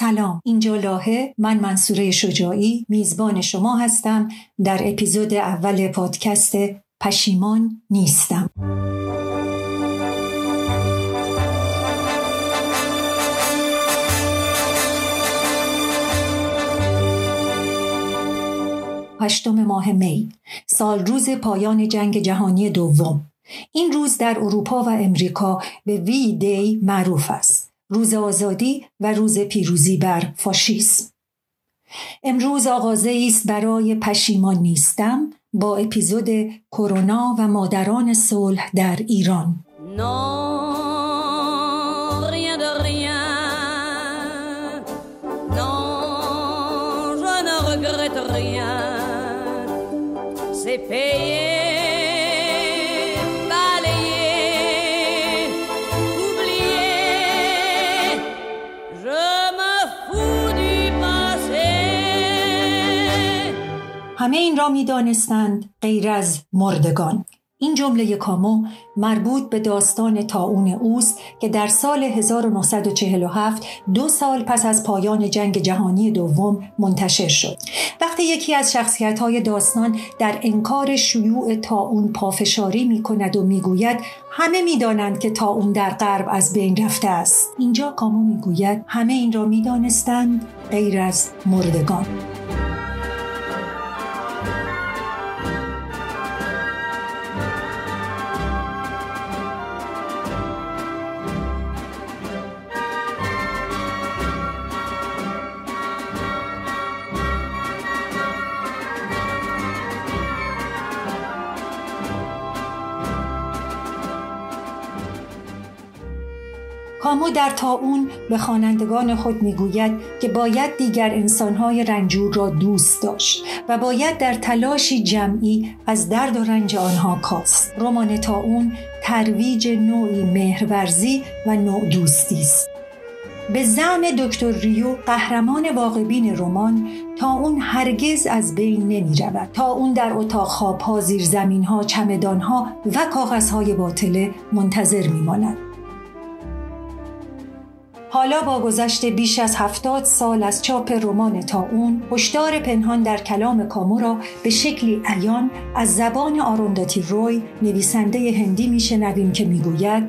سلام. اینجا لاهه. من منصوره شجاعی. میزبان شما هستم. در اپیزود اول پادکست پشیمان نیستم. هشتم ماه می. سال روز پایان جنگ جهانی دوم. این روز در اروپا و امریکا به وی دی معروف است. روز آزادی و روز پیروزی بر فاشیسم. امروز آغازه است برای پشیمان نیستم با اپیزود کرونا و مادران صلح در ایران. همه این را می دانستند غیر از مردگان. این جمله کامو مربوط به داستان تاون اوست که در سال 1947 دو سال پس از پایان جنگ جهانی دوم منتشر شد. وقتی یکی از شخصیت های داستان در انکار شیوع تاون پافشاری می کند و می‌گوید همه می‌دانند که تاون در غرب از بین رفته است. اینجا کامو می‌گوید همه این را می‌دانستند غیر از مردگان. کامو در اون به خوانندگان خود می‌گوید که باید دیگر انسانهای رنجور را دوست داشت و باید در تلاشی جمعی از درد و رنج آنها کاست. رمان اون ترویج نوعی مهرورزی و نوع دوستی است. به زعم دکتر ریو قهرمان واقعبین رمان تا اون هرگز از بین نمی رود تا اون در اتاق خوابها زیرزمینها چمدانها و کاغذهای باطله منتظر می ماند. حالا با گذشت بیش از هفتاد سال از چاپ رمان تا اون هشدار پنهان در کلام کامو را به شکلی عیان از زبان آرونداتی روی نویسنده هندی میشنویم که می‌گوید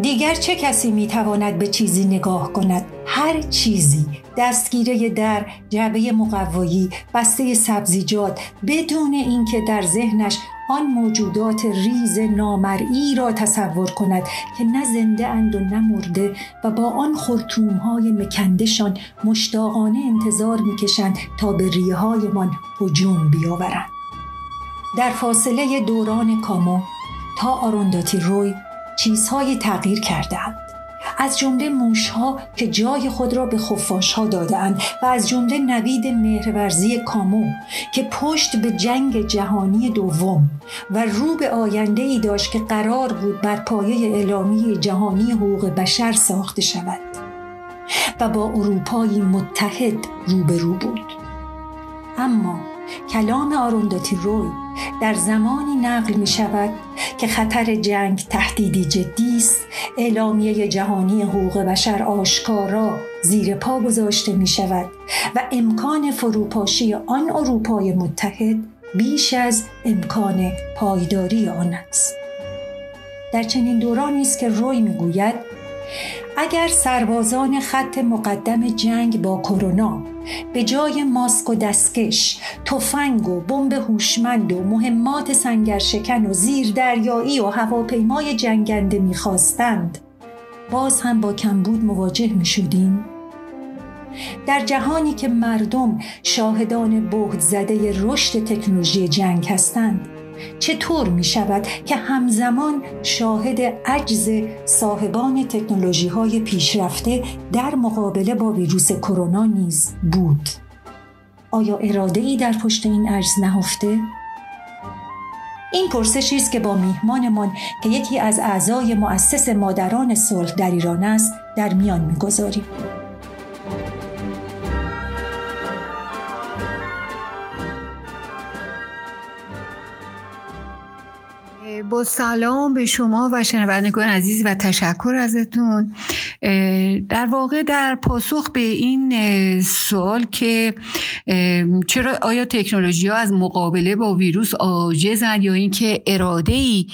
دیگر چه کسی می‌تواند به چیزی نگاه کند؟ هر چیزی دستگیره در جعبه مقوایی بسته سبزیجات بدون اینکه در ذهنش آن موجودات ریز نامرئی را تصور کند که نه زنده اند و نه مرده و با آن خورتوم های مکندشان مشتاقانه انتظار می‌کشند تا به ریه هایمان هجوم بیاورند. در فاصله دوران کامو تا آرونداتی روی چیزهایی تغییر کردهاند. از جمله موشها که جای خود را به خفاشها دادهاند و از جمله نوید مهرورزی کامو که پشت به جنگ جهانی دوم و رو به آینده ای داشت که قرار بود بر پایه اعلامی جهانی حقوق بشر ساخته شود و با اروپایی متحد روبرو بود. اما کلام آرونداتی روی در زمانی نقل می شود که خطر جنگ تهدیدی جدی است. اعلامیه جهانی حقوق بشر آشکارا زیر پا گذاشته می شود و امکان فروپاشی آن اروپای متحد بیش از امکان پایداری آن است. در چنین دورانی است که روی می‌گوید اگر سربازان خط مقدم جنگ با کرونا به جای ماسک و دستکش، تفنگ و بمب هوشمند و مهمات سنگرشکن و زیر دریایی و هواپیمای جنگنده می‌خواستند باز هم با کمبود مواجه می شدیم؟ در جهانی که مردم شاهدان بهد زده رشد تکنولوژی جنگ هستند چطور می شود که همزمان شاهد عجز صاحبان تکنولوژی های پیشرفته در مقابله با ویروس کرونا نیز بود آیا اراده ای در پشت این عجز نهفته؟ این پرسشی است که با میهمانمان که یکی از اعضای مؤسس مادران صلح در ایران است در میان می‌گذاریم با سلام به شما و شنوندگان عزیز و تشکر ازتون. در واقع در پاسخ به این سوال که چرا آیا تکنولوژی ها از مقابله با ویروس عاجزن یا اینکه اراده ای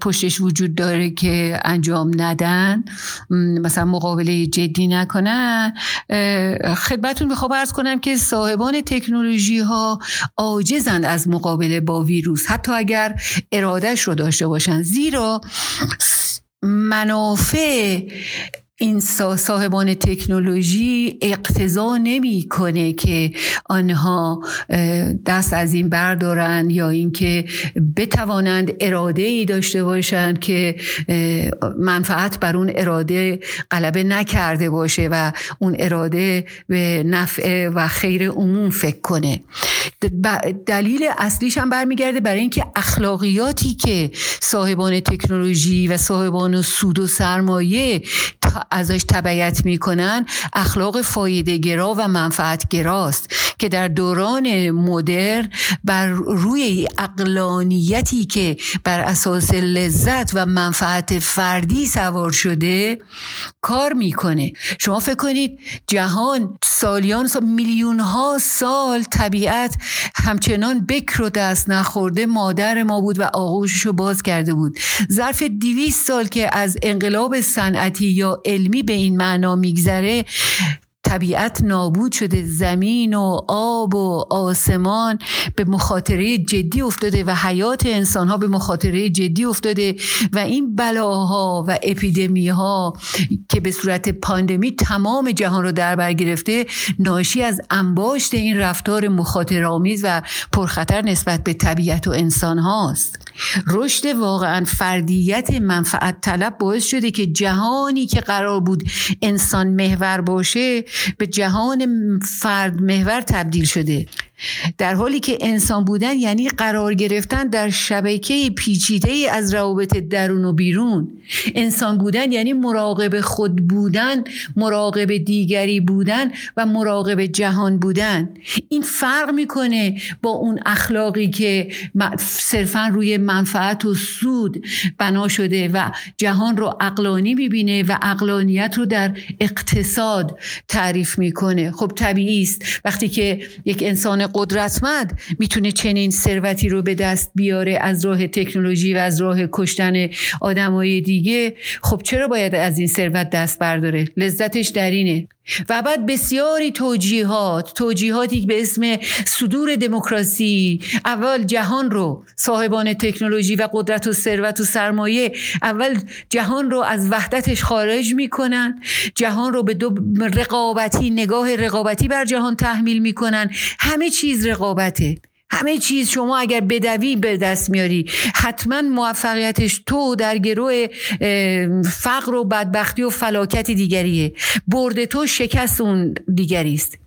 پشتش وجود داره که انجام ندن؟ مثلا مقابله جدی نکنن؟ خدمتون می‌خوام ارز کنم که صاحبان تکنولوژی ها عاجزند از مقابله با ویروس حتی اگر ارادهش رو داشته باشن. زیرا منافع این صاحبان تکنولوژی اقتضا نمی‌کنه که آنها دست از این بردارن یا اینکه بتوانند اراده ای داشته باشند که منفعت بر اون اراده غلبه نکرده باشه و اون اراده به نفع و خیر عموم فکر کنه. دلیل اصلیش هم برمیگرده برای اینکه اخلاقیاتی که صاحبان تکنولوژی و صاحبان سود و سرمایه ازش تبعیت می‌کنن اخلاق فایده گرا و منفعت گراست که در دوران مدرن بر روی اقلانیتی که بر اساس لذت و منفعت فردی سوار شده کار می‌کنه. شما فکر کنید جهان سالیان سال میلیون ها سال طبیعت همچنان بکر و دست نخورده مادر ما بود و آغوشش رو باز کرده بود. ظرف دیویست سال که از انقلاب صنعتی یا علمی به این معنا میگذره. طبیعت نابود شده زمین و آب و آسمان به مخاطره جدی افتاده و حیات انسان ها به مخاطره جدی افتاده و این بلاها و اپیدمی ها که به صورت پاندمی تمام جهان رو در بر گرفته ناشی از انباشت این رفتار مخاطرآمیز و پرخطر نسبت به طبیعت و انسان هاست رشد واقعا فردیت منفعت طلب باعث شده که جهانی که قرار بود انسان محور باشه به جهان فرد محور تبدیل شده. در حالی که انسان بودن یعنی قرار گرفتن در شبکه پیچیده از روابط درون و بیرون. انسان بودن یعنی مراقب خود بودن مراقب دیگری بودن و مراقب جهان بودن. این فرق می‌کنه با اون اخلاقی که صرفا روی منفعت و سود بنا شده و جهان رو اقلانی می‌بینه و اقلانیت رو در اقتصاد تعریف می‌کنه. خب طبیعی است. وقتی که یک انسان قدرتمند می‌تونه چنین ثروتی رو به دست بیاره از راه تکنولوژی و از راه کشتن آدمای دیگه؟ خب چرا باید از این ثروت دست برداره؟ لذتش در اینه. و بعد بسیاری توجیهات توجیهاتی به اسم صدور دموکراسی اول جهان رو صاحبان تکنولوژی و قدرت و ثروت و سرمایه اول جهان رو از وحدتش خارج می‌کنن جهان رو به دو رقابتی نگاه رقابتی بر جهان تحمیل می‌کنن. همه چیز رقابته. همه چیز شما اگر بدوی به دست میاری حتما موفقیتش تو در گروه فقر و بدبختی و فلاکت دیگریه. برد تو شکست اون دیگری است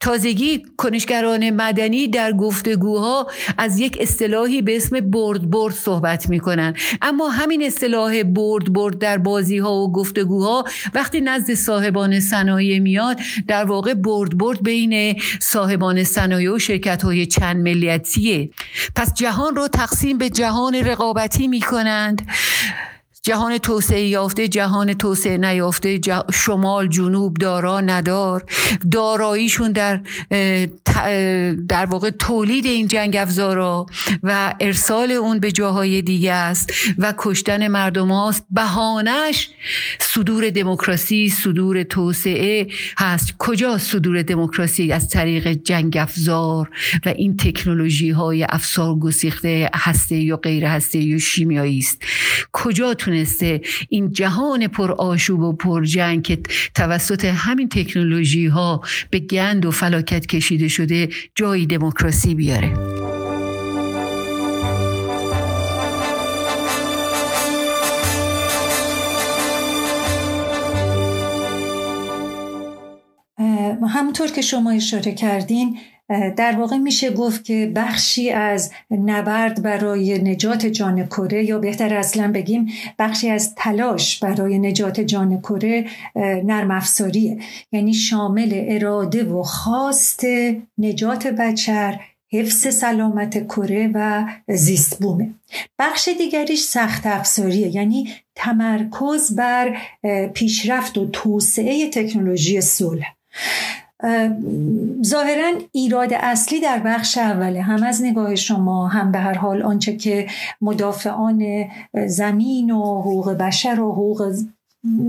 تازگی کنشگران مدنی در گفتگوها از یک اصطلاحی به اسم برد برد صحبت می‌کنن. اما همین اصطلاح برد برد در بازی ها و گفتگوها وقتی نزد صاحبان صنایع میاد در واقع برد برد بین صاحبان صنایع و شرکت های چند ملیتیه. پس جهان رو تقسیم به جهان رقابتی می‌کنند. جهان توسعه یافته جهان توسعه نیافته شمال جنوب دارا ندار. داراییشون در در واقع تولید این جنگ افزارا و ارسال اون به جاهای دیگه است و کشتن مردم هاست. بهانش صدور دموکراسی صدور توسعه هست. کجا صدور دموکراسی از طریق جنگ افزار و این تکنولوژی های افسار گسیخته هسته یا غیر هسته یا شیمیایی است؟ کجا تونسته این جهان پر آشوب و پر جنگ که توسط همین تکنولوژی ها به گند و فلاکت کشیده شده جایی دموکراسی بیاره. همونطور که شما اشاره کردین در واقع میشه گفت که بخشی از نبرد برای نجات جان کره یا بهتر اصلا بگیم بخشی از تلاش برای نجات جان کره نرم افزاریه. یعنی شامل اراده و خواست نجات بچر حفظ سلامت کره و زیست بومه. بخش دیگریش سخت افزاریه. یعنی تمرکز بر پیشرفت و توسعه تکنولوژی صلح. ظاهرا ایراد اصلی در بخش اوله هم از نگاه شما هم به هر حال آنچه که مدافعان زمین و حقوق بشر و حقوق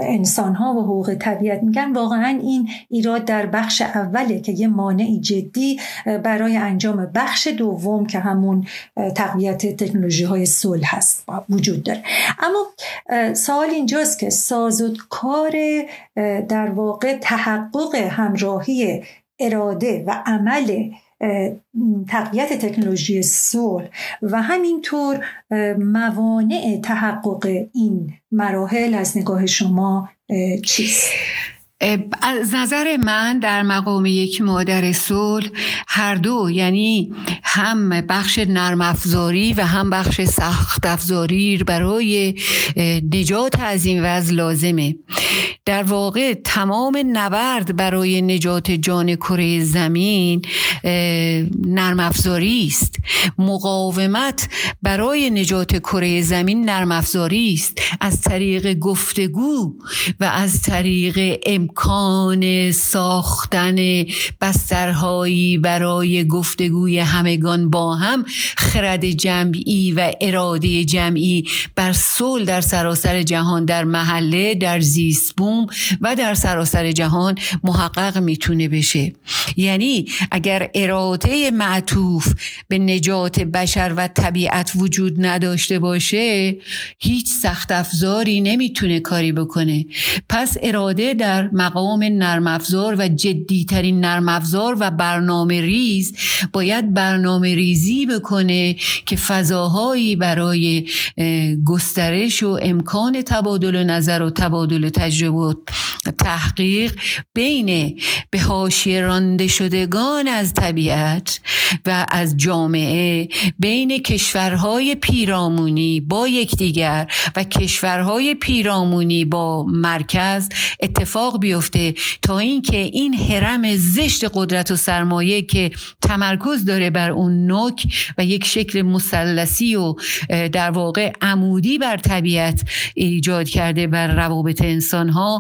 انسان ها و حقوق طبیعت میگن. واقعا این ایراد در بخش اوله که یه مانعی جدی برای انجام بخش دوم که همون تقویت تکنولوژی های صلح هست وجود داره. اما سوال اینجاست که سازوکار در واقع تحقق همراهی اراده و عمل تقویت تکنولوژی صلح و همینطور موانع تحقق این مراحل از نگاه شما چیست؟ از نظر من در مقام یک مادر صلح هر دو یعنی هم بخش نرم افزاری و هم بخش سخت افزاری برای نجات از این وضع لازمه در واقع تمام نبرد برای نجات جان کره زمین نرم افزاری است. مقاومت برای نجات کره زمین نرم افزاری است. از طریق گفتگو و از طریق امکان ساختن بسترهایی برای گفتگوی همگان با هم خرد جمعی و اراده جمعی بر صلح در سراسر جهان در محله در و در سراسر جهان محقق می‌تونه بشه. یعنی اگر اراده معطوف به نجات بشر و طبیعت وجود نداشته باشه هیچ سخت افزاری نمی‌تونه کاری بکنه. پس اراده در مقام نرم افزار و جدیترین نرم افزار و برنامه ریز باید برنامه ریزی بکنه که فضاهایی برای گسترش و امکان تبادل نظر و تبادل تجربه تحقیق بین به حاشیه رانده شدگان از طبیعت و از جامعه بین کشورهای پیرامونی با یکدیگر و کشورهای پیرامونی با مرکز اتفاق بیفته تا اینکه این حرم زشت قدرت و سرمایه که تمرکز داره بر اون نوک و یک شکل مثلثی و در واقع عمودی بر طبیعت ایجاد کرده بر روابط انسان ها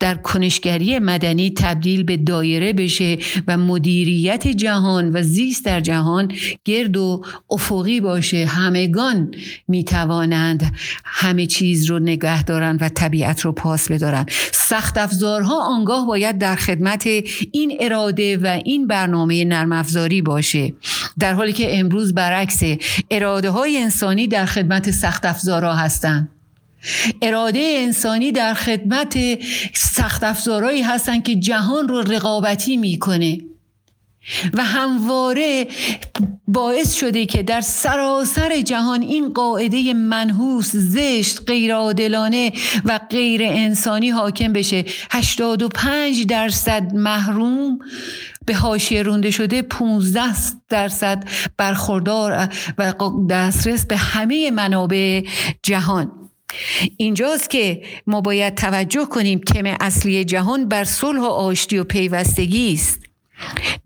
در کنشگری مدنی تبدیل به دایره بشه و مدیریت جهان و زیست در جهان گرد و افقی باشه. همگان می‌توانند همه چیز رو نگه دارن و طبیعت رو پاس بدارن. سخت افزارها آنگاه باید در خدمت این اراده و این برنامه نرم افزاری باشه. در حالی که امروز برعکس اراده های انسانی در خدمت سخت افزارها هستند. اراده انسانی در خدمت سخت افزارهایی هستن که جهان رو رقابتی می‌کنه و همواره باعث شده که در سراسر جهان این قاعده منحوس زشت غیرعادلانه و غیر انسانی حاکم بشه. 85 درصد محروم به حاشیه رونده شده 15 درصد برخوردار و دسترس به همه منابع جهان. اینجاست که ما باید توجه کنیم تم اصلی جهان بر صلح و آشتی و پیوستگی است.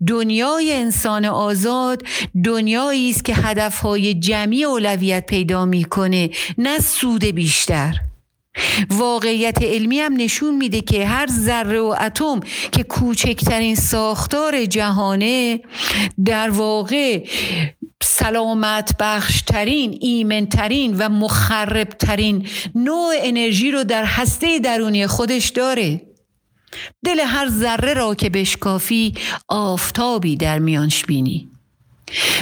دنیای انسان آزاد دنیایی است که هدفهای جمعی اولویت پیدا می‌کنه نه سود بیشتر. واقعیت علمی هم نشون میده که هر ذره و اتم که کوچکترین ساختار جهانه در واقع سلامت بخشترین ایمنترین و مخربترین نوع انرژی رو در هسته درونی خودش داره. دل هر ذره را که بشکافی آفتابی در میانش بینی.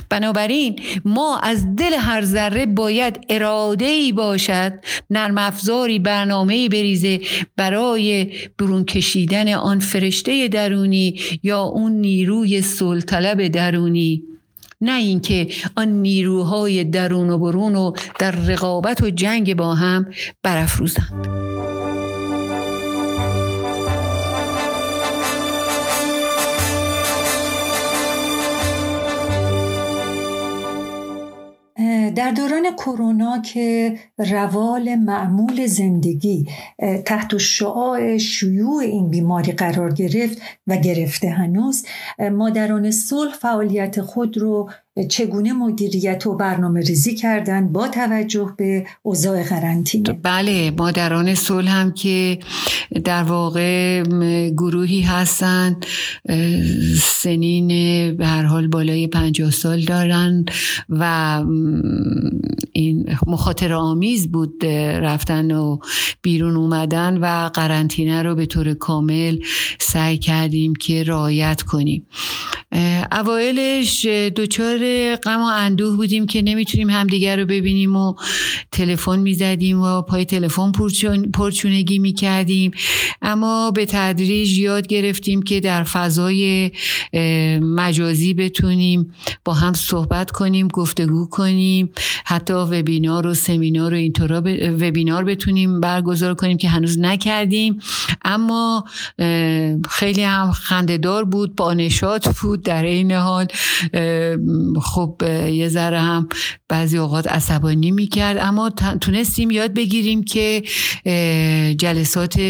بنابراین ما از دل هر ذره باید اراده ای باشد نرم افزاری برنامه بریزه برای برون کشیدن آن فرشته درونی یا اون نیروی سلطلب درونی. نه اینکه آن نیروهای درون و برون و در رقابت و جنگ با هم برافروزند. در دوران کرونا که روال معمول زندگی تحت شعاع شیوع این بیماری قرار گرفت و گرفته هنوز مادران صلح فعالیت خود رو چگونه مدیریت و برنامه ریزی کردن با توجه به اوضاع قرنطینه؟ بله مادران صلح هم که در واقع گروهی هستند سنین به هر حال بالای پنجاه سال دارن و این مخاطر آمیز بود رفتن و بیرون اومدن و قرنطینه رو به طور کامل سعی کردیم که رعایت کنیم. اوایلش دچار غم و اندوه بودیم که نمی‌تونیم همدیگر رو ببینیم و تلفن می‌زدیم و پای تلفن پرچونگی می‌کردیم. اما به تدریج یاد گرفتیم که در فضای مجازی بتونیم با هم صحبت کنیم گفتگو کنیم حتی وبینار و سمینار و اینطورا وبینار بتونیم برگزار کنیم که هنوز نکردیم. اما خیلی هم خندهدار بود با نشاط بود در این حال. خب یه ذره هم بعضی اوقات عصبانی می‌کرد. اما تونستیم یاد بگیریم که جلسات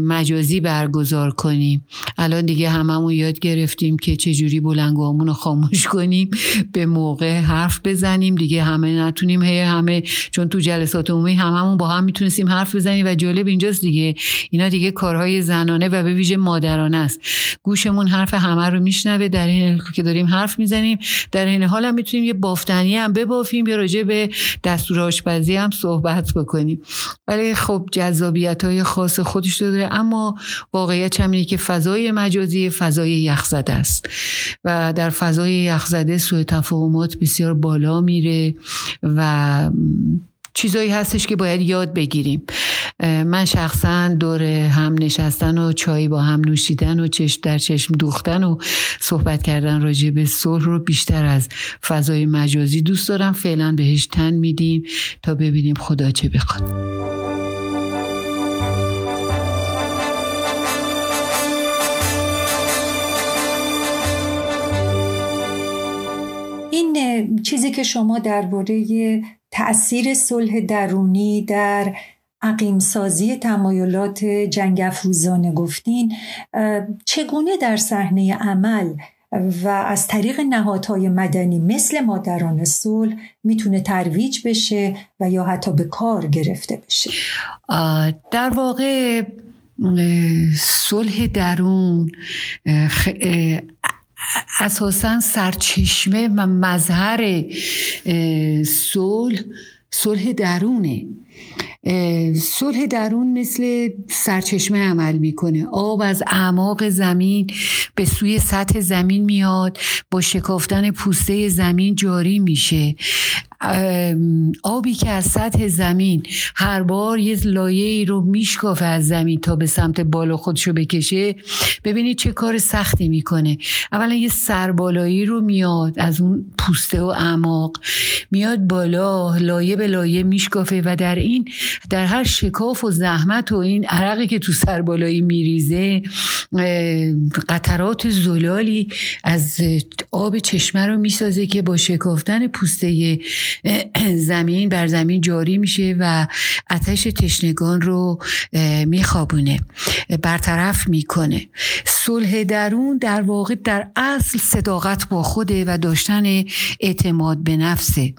مجازی برگزار کنیم. الان دیگه هممون یاد گرفتیم که چجوری بلنگوامون رو خاموش کنیم به موقع حرف بزنیم. دیگه همه نتونیم هی همه چون تو جلسات عمومی هممون با هم می‌تونستیم حرف بزنیم و جالب اینجاست دیگه. اینا دیگه کارهای زنانه و به ویژه مادرانه است. گوشمون حرف همه رو میشنوه در این که داریم حرف می‌زنیم. در این حال هم می‌تونیم یه بافتنی هم ببافیم یا راجع به دستور آشپزی هم صحبت بکنیم. ولی خب جذابیت های خاص خودش داره. اما واقعیت هم که فضای مجازی فضای یخزده است. و در فضای یخزده سوء تفاهمات بسیار بالا میره و چیزایی هستش که باید یاد بگیریم. من شخصا دور هم نشستن و چای با هم نوشیدن و چشم در چشم دوختن و صحبت کردن راجع به صلح رو بیشتر از فضای مجازی دوست دارم. فعلا بهش تن میدیم تا ببینیم خدا چه بخواد. چیزی که شما درباره تأثیر صلح درونی در عقیمسازی تمایلات جنگ افروزانه گفتین چگونه در صحنه عمل و از طریق نهادهای مدنی مثل مادران صلح می‌تونه ترویج بشه و یا حتی به کار گرفته بشه؟ در واقع صلح درون اساسا سرچشمه و مظهر صلح صلح درونه. صلح درون مثل سرچشمه عمل می‌کنه. آب از اعماق زمین به سوی سطح زمین میاد با شکافتن پوسته زمین جاری میشه. آبی که از سطح زمین هر بار یه لایه ای رو میشکافه از زمین تا به سمت بالا خودشو بکشه ببینید چه کار سختی می‌کنه. اولا یه سربالایی رو میاد از اون پوسته و اعماق میاد بالا لایه به لایه میشکافه و در این در هر شکاف و زحمت و این عرقی که تو سربالایی میریزه قطرات زلالی از آب چشمه رو می‌سازه که با شکافتن پوسته زمین بر زمین جاری میشه و آتش تشنگان رو میخوابونه برطرف می‌کنه. صلح درون در واقع در اصل صداقت با خوده و داشتن اعتماد به نفسه.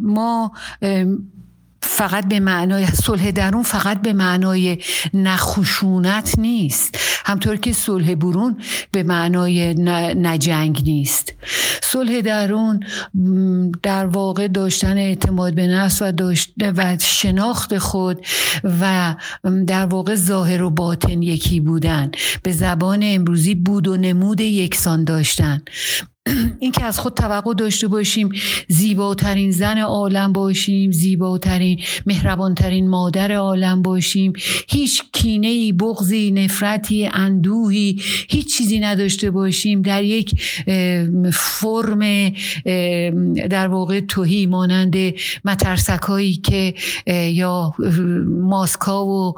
ما فقط به معنای صلح درون فقط به معنای نخشونت نیست. همطور که صلح برون به معنای نجنگ نیست. صلح درون در واقع داشتن اعتماد به نفس و, و شناخت خود و در واقع ظاهر و باطن یکی بودن. به زبان امروزی بود و نمود یکسان داشتن. اینکه از خود توقع داشته باشیم زیباترین زن عالم باشیم زیباترین مهربانترین مادر عالم باشیم. هیچ کینه ای بغضی نفرتی اندوهی هیچ چیزی نداشته باشیم. در یک فرم در واقع توهی مانند مترسکایی که یا ماسکا و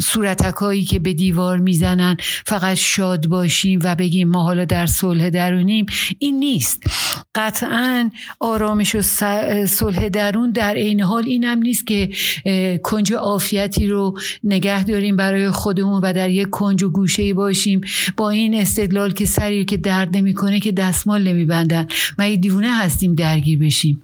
صورتکایی که به دیوار می‌زنن فقط شاد باشیم و بگیم ما حالا در صلح درونیم. این نیست. قطعا آرامش و صلح درون در عین حال این هم نیست که کنج عافیتی رو نگه داریم برای خودمون و در یک کنج و گوشه باشیم. با این استدلال که سری که درد نمی‌کنه که دستمال نمیبندن. ما دیوونه هستیم درگیر بشیم.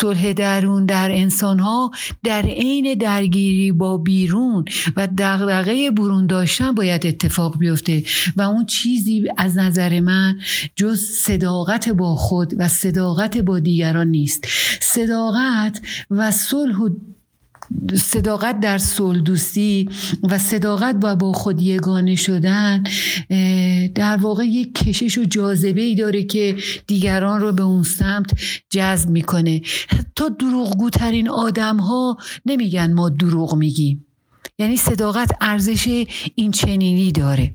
صلح درون در انسان ها در عین درگیری با بیرون و دغدغه برون داشتن باید اتفاق بیفته. و اون چیزی از نظر من جز صداقت با خود و صداقت با دیگران نیست. صداقت و صلح و صداقت در صلح دوستی و صداقت با با خود یگانه شدن در واقع یک کشش و جاذبه ای داره که دیگران رو به اون سمت جذب می‌کنه. تا دروغگوترین آدم ها نمیگن ما دروغ میگیم. یعنی صداقت ارزش این چنینی داره.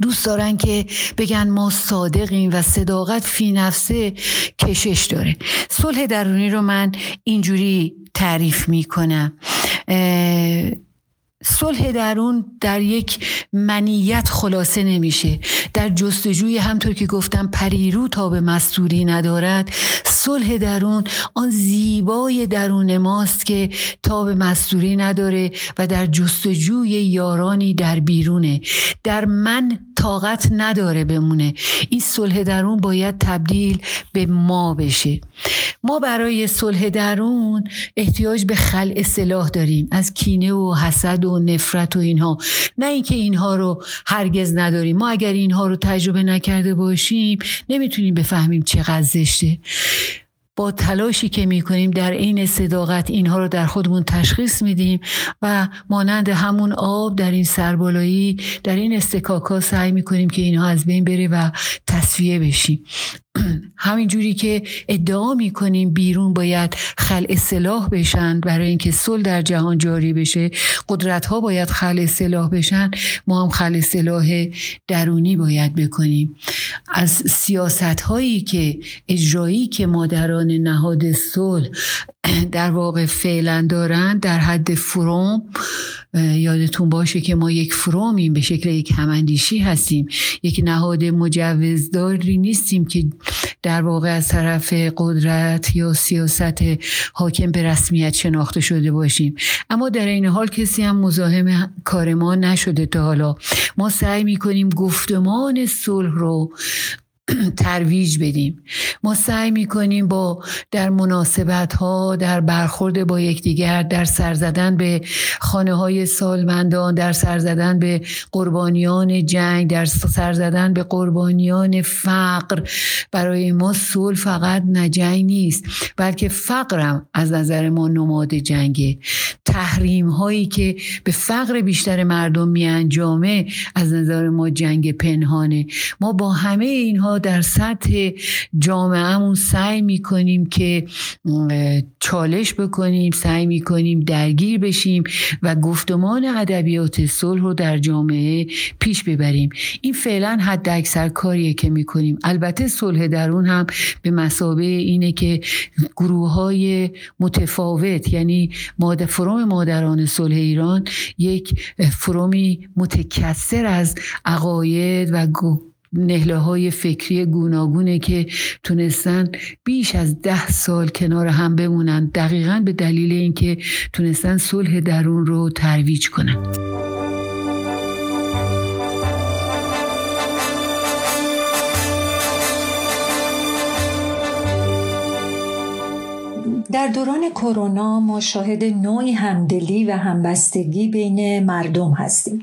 دوست دارن که بگن ما صادقیم و صداقت فی نفسه کشش داره. صلح درونی رو من اینجوری تعریف می‌کنم. صلح درون در یک منیت خلاصه نمیشه. در جستجوی همطور که گفتم پریرو تا به مستوری ندارد صلح درون آن زیبای درون ماست که تا به مستوری نداره و در جستجوی یارانی در بیرونه. در من طاقت نداره بمونه. این صلح درون باید تبدیل به ما بشه. ما برای صلح درون احتیاج به خلع سلاح داریم. از کینه و حسد و نفرت و اینها. نه اینکه اینها رو هرگز نداریم. ما اگر اینها رو تجربه نکرده باشیم نمی‌تونیم بفهمیم چقدر زشته. با تلاشی که می‌کنیم در عین صداقت اینها رو در خودمون تشخیص میدیم و مانند همون آب در این سربالایی در این استکاکا سعی می‌کنیم که اینها از بین بره و تصفیه بشیم. همین جوری که ادعا می‌کنیم بیرون باید خل سلاح بشن برای اینکه صلح در جهان جاری بشه. قدرت ها باید خل سلاح بشن ما هم خل سلاح درونی باید بکنیم. از سیاست هایی که اجرایی که مادران نهاد صلح در واقع فعلا دارن در حد فروم یادتون باشه که ما یک فرومیم به شکل یک هماندیشی هستیم. یک نهاد مجوزداری نیستیم که در واقع از طرف قدرت یا سیاست حاکم به رسمیت شناخته شده باشیم. اما در این حال کسی هم مزاحم کار ما نشده تا حالا. ما سعی می‌کنیم گفتمان صلح رو ترویج بدیم. ما سعی می‌کنیم با در مناسبت ها در برخورد با یکدیگر در سر زدن به خانه های سالمندان در سر زدن به قربانیان جنگ در سر زدن به قربانیان فقر. برای ما صلح فقط نه جنگ نیست بلکه فقرم از نظر ما نماد جنگه. تحریم هایی که به فقر بیشتر مردم می انجامه از نظر ما جنگ پنهانه. ما با همه اینها در سطح جامعهمون سعی می‌کنیم که چالش بکنیم سعی می‌کنیم درگیر بشیم و گفتمان ادبیات صلح رو در جامعه پیش ببریم. این فعلا حد اکثر کاریه که می‌کنیم. البته صلح درون هم به مسابه اینه که گروه های متفاوت یعنی ماده فروم مادران صلح ایران یک فرومی متکثر از عقاید و نهله های فکری گوناگونه که تونستن بیش از ده سال کنار هم بمونن دقیقا به دلیل اینکه تونستن صلح درون رو ترویج کنن. در دوران کرونا ما شاهد نوعی همدلی و همبستگی بین مردم هستیم.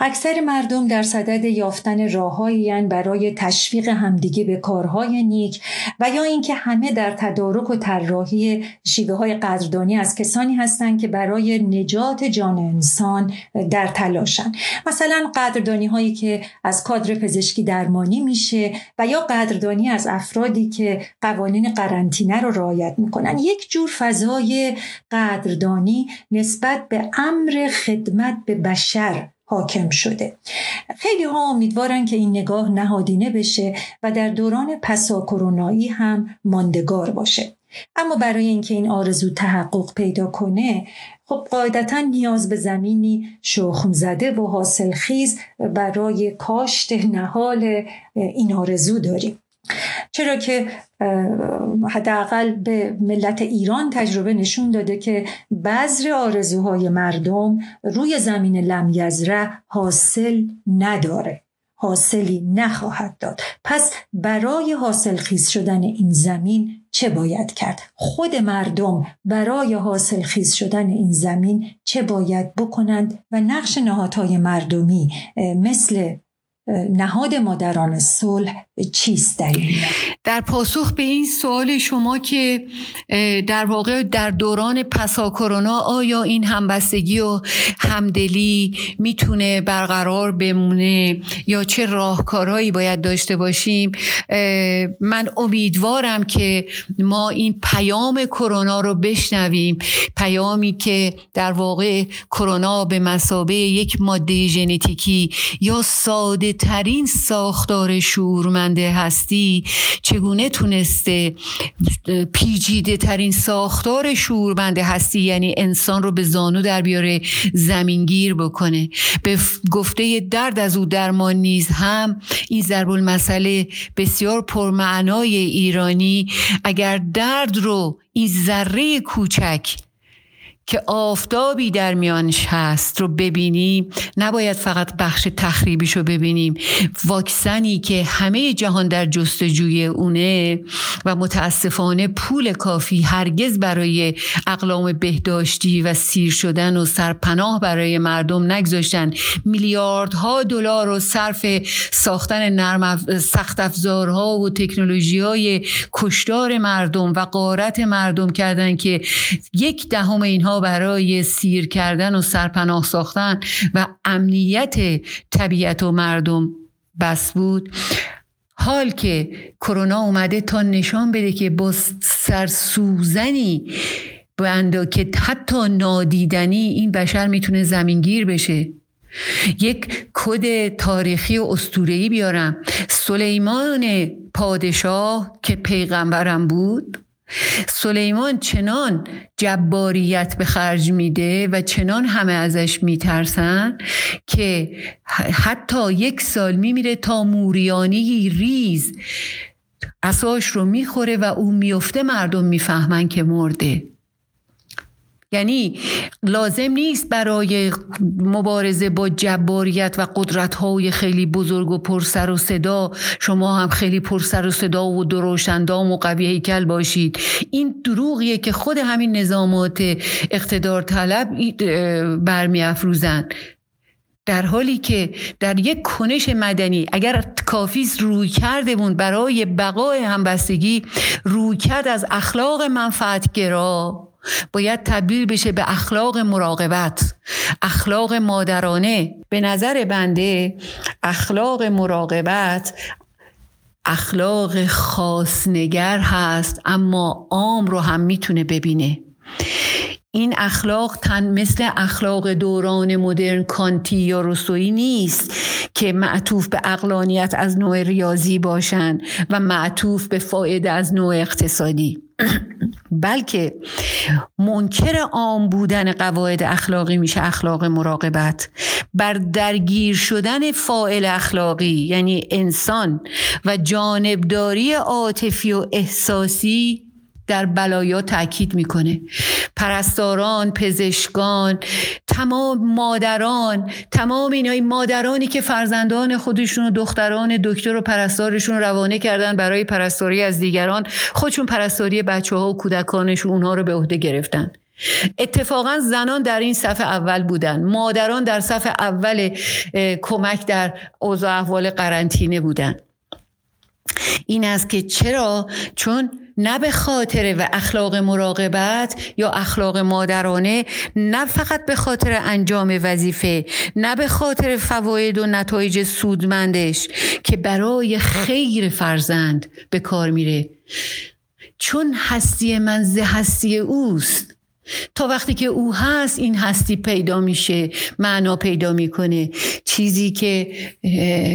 اکثر مردم در صدد یافتن راههایی برای تشویق همدیگه به کارهای نیک و یا اینکه همه در تدارک و طراحی شیوه های قدردانی از کسانی هستند که برای نجات جان انسان در تلاشن مثلا قدردانی هایی که از کادر پزشکی درمانی میشه و یا قدردانی از افرادی که قوانین قرنطینه رو رعایت می‌کنن. یک جور فضای قدردانی نسبت به امر خدمت به بشر حاکم شده. خیلی ها امیدوارن که این نگاه نهادینه بشه و در دوران پسا کرونایی هم ماندگار باشه. اما برای اینکه این آرزو تحقق پیدا کنه خب قاعدتا نیاز به زمینی شخم زده و حاصل خیز برای کاشت نهال این آرزو داریم. چرا که حداقل به ملت ایران تجربه نشون داده که بذر آرزوهای مردم روی زمین لمیزره حاصل نداره حاصلی نخواهد داد. پس برای حاصل خیز شدن این زمین چه باید کرد؟ خود مردم برای حاصل خیز شدن این زمین چه باید بکنند؟ و نقش نهادهای مردمی مثل نهاد مادران صلح چیست در این؟ در پاسخ به این سوال شما که در واقع در دوران پسا کرونا آیا این همبستگی و همدلی می‌تونه برقرار بمونه یا چه راهکارهایی باید داشته باشیم؟ من امیدوارم که ما این پیام کرونا رو بشنویم. پیامی که در واقع کرونا به مسابه یک ماده ژنتیکی یا ساده ترین ساختار شورمنده هستی چگونه تونسته پیچیده ترین ساختار شورمنده هستی یعنی انسان رو به زانو در بیاره زمینگیر بکنه؟ به گفته درد از او درمان نیز هم این ضرب المثل بسیار پرمعنای ایرانی اگر درد رو این ذره کوچک که آفتابی در میانش هست رو ببینیم نباید فقط بخش تخریبیش رو ببینیم واکسنی که همه جهان در جستجوی اونه و متاسفانه پول کافی هرگز برای اقلام بهداشتی و سیر شدن و سرپناه برای مردم نگذاشتن. میلیاردها دلار رو صرف ساختن نرم سخت افزارها و تکنولوژی های کشدار مردم و قارت مردم کردن که یک دهم اینها برای سیر کردن و سرپناه ساختن و امنیت طبیعت و مردم بس بود. حال که کرونا اومده تا نشان بده که با سرسوزنی به که حتی نادیدنی این بشر می‌تونه زمینگیر بشه. یک کد تاریخی و استورهی بیارم. سلیمان پادشاه که پیغمبرم بود سلیمان چنان جباریت به خرج میده و چنان همه ازش میترسن که حتی یک سال میمیره تا موریانی ریز اساش رو می‌خوره و او میفته مردم می‌فهمن که مرده. یعنی لازم نیست برای مبارزه با جباریت و قدرت های خیلی بزرگ و پرسر و صدا شما هم خیلی پرسر و صدا و دروشندام و قوی هیکل باشید. این دروغیه که خود همین نظامات اقتدار طلب برمی افروزن در حالی که در یک کنش مدنی اگر کافیز روی کردمون برای بقای همبستگی روی کرد از اخلاق منفعتگرا باید تبدیل بشه به اخلاق مراقبت اخلاق مادرانه. به نظر بنده اخلاق مراقبت اخلاق خاصنگر هست اما عام رو هم می‌تونه ببینه. این اخلاق تن مثل اخلاق دوران مدرن کانتی یا رسویی نیست که معطوف به اقلانیت از نوع ریاضی باشند و معطوف به فایده از نوع اقتصادی. بلکه منکر عام بودن قواعد اخلاقی میشه اخلاق مراقبت. بر درگیر شدن فائل اخلاقی یعنی انسان و جانبداری عاطفی و احساسی در بلایا تاکید می‌کنه. پرستاران پزشکان تمام مادران تمام اینای مادرانی که فرزندان خودشون و دختران دکتر و پرستارشون روانه کردن برای پرستاری از دیگران خودشون پرستاری بچه ها و کودکانشون اونها رو به عهده گرفتن. اتفاقا زنان در این صفحه اول بودن. مادران در صفحه اول کمک در اوضاع احوال قرنطینه بودن. این است که چرا؟ چون نه به خاطر و اخلاق مراقبت یا اخلاق مادرانه نه فقط به خاطر انجام وظیفه نه به خاطر فواید و نتایج سودمندش که برای خیر فرزند به کار میره. چون هستی من ز هستی اوست. تا وقتی که او هست این هستی پیدا میشه معنا پیدا می‌کنه. چیزی که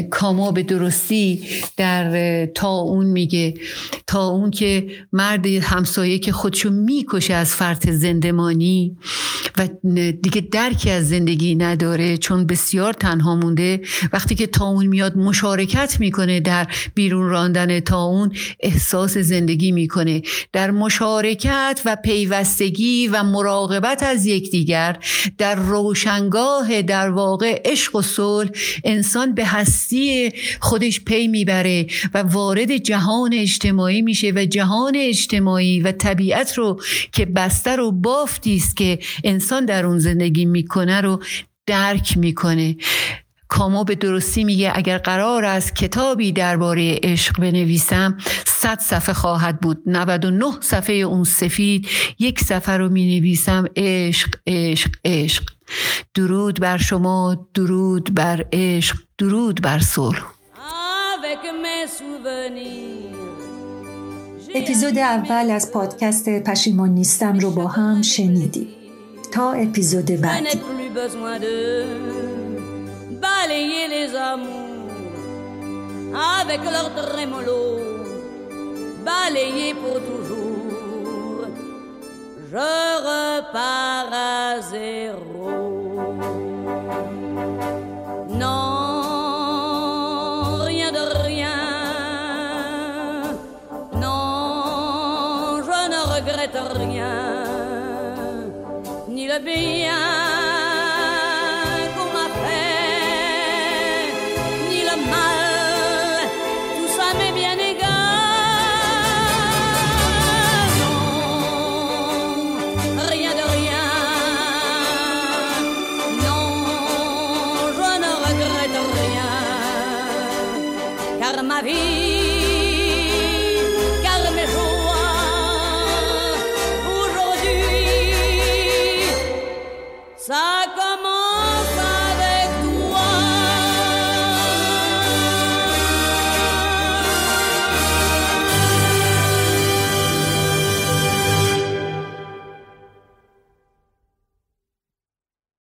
کاما به درستی در تا اون میگه. تا اون که مرد همسایه که خودشو می‌کشه از فرط زندمانی و دیگه درکی از زندگی نداره چون بسیار تنها مونده. وقتی که تا اون میاد مشارکت می‌کنه در بیرون راندن تا اون احساس زندگی می‌کنه. در مشارکت و پیوستگی و مراقبت از یکدیگر در روشنگاه در واقع عشق و صلح انسان به هستی خودش پی می‌بره و وارد جهان اجتماعی میشه و جهان اجتماعی و طبیعت رو که بستر و بافتی است که انسان در اون زندگی می‌کنه رو درک می‌کنه. کامو به درستی میگه اگر قرار است کتابی درباره عشق بنویسم صد صفحه خواهد بود. 99 صفحه اون سفید یک صفحه رو می نویسم عشق عشق عشق. درود بر شما درود بر عشق درود بر صلح. اپیزود اول از پادکست پشیمان نیستم رو با هم شنیدیم. تا اپیزود بعدی. Balayer les amours avec leur trémolo, balayer pour toujours. Je repars à zéro. Non, rien de rien. Non, je ne regrette rien, ni le bien.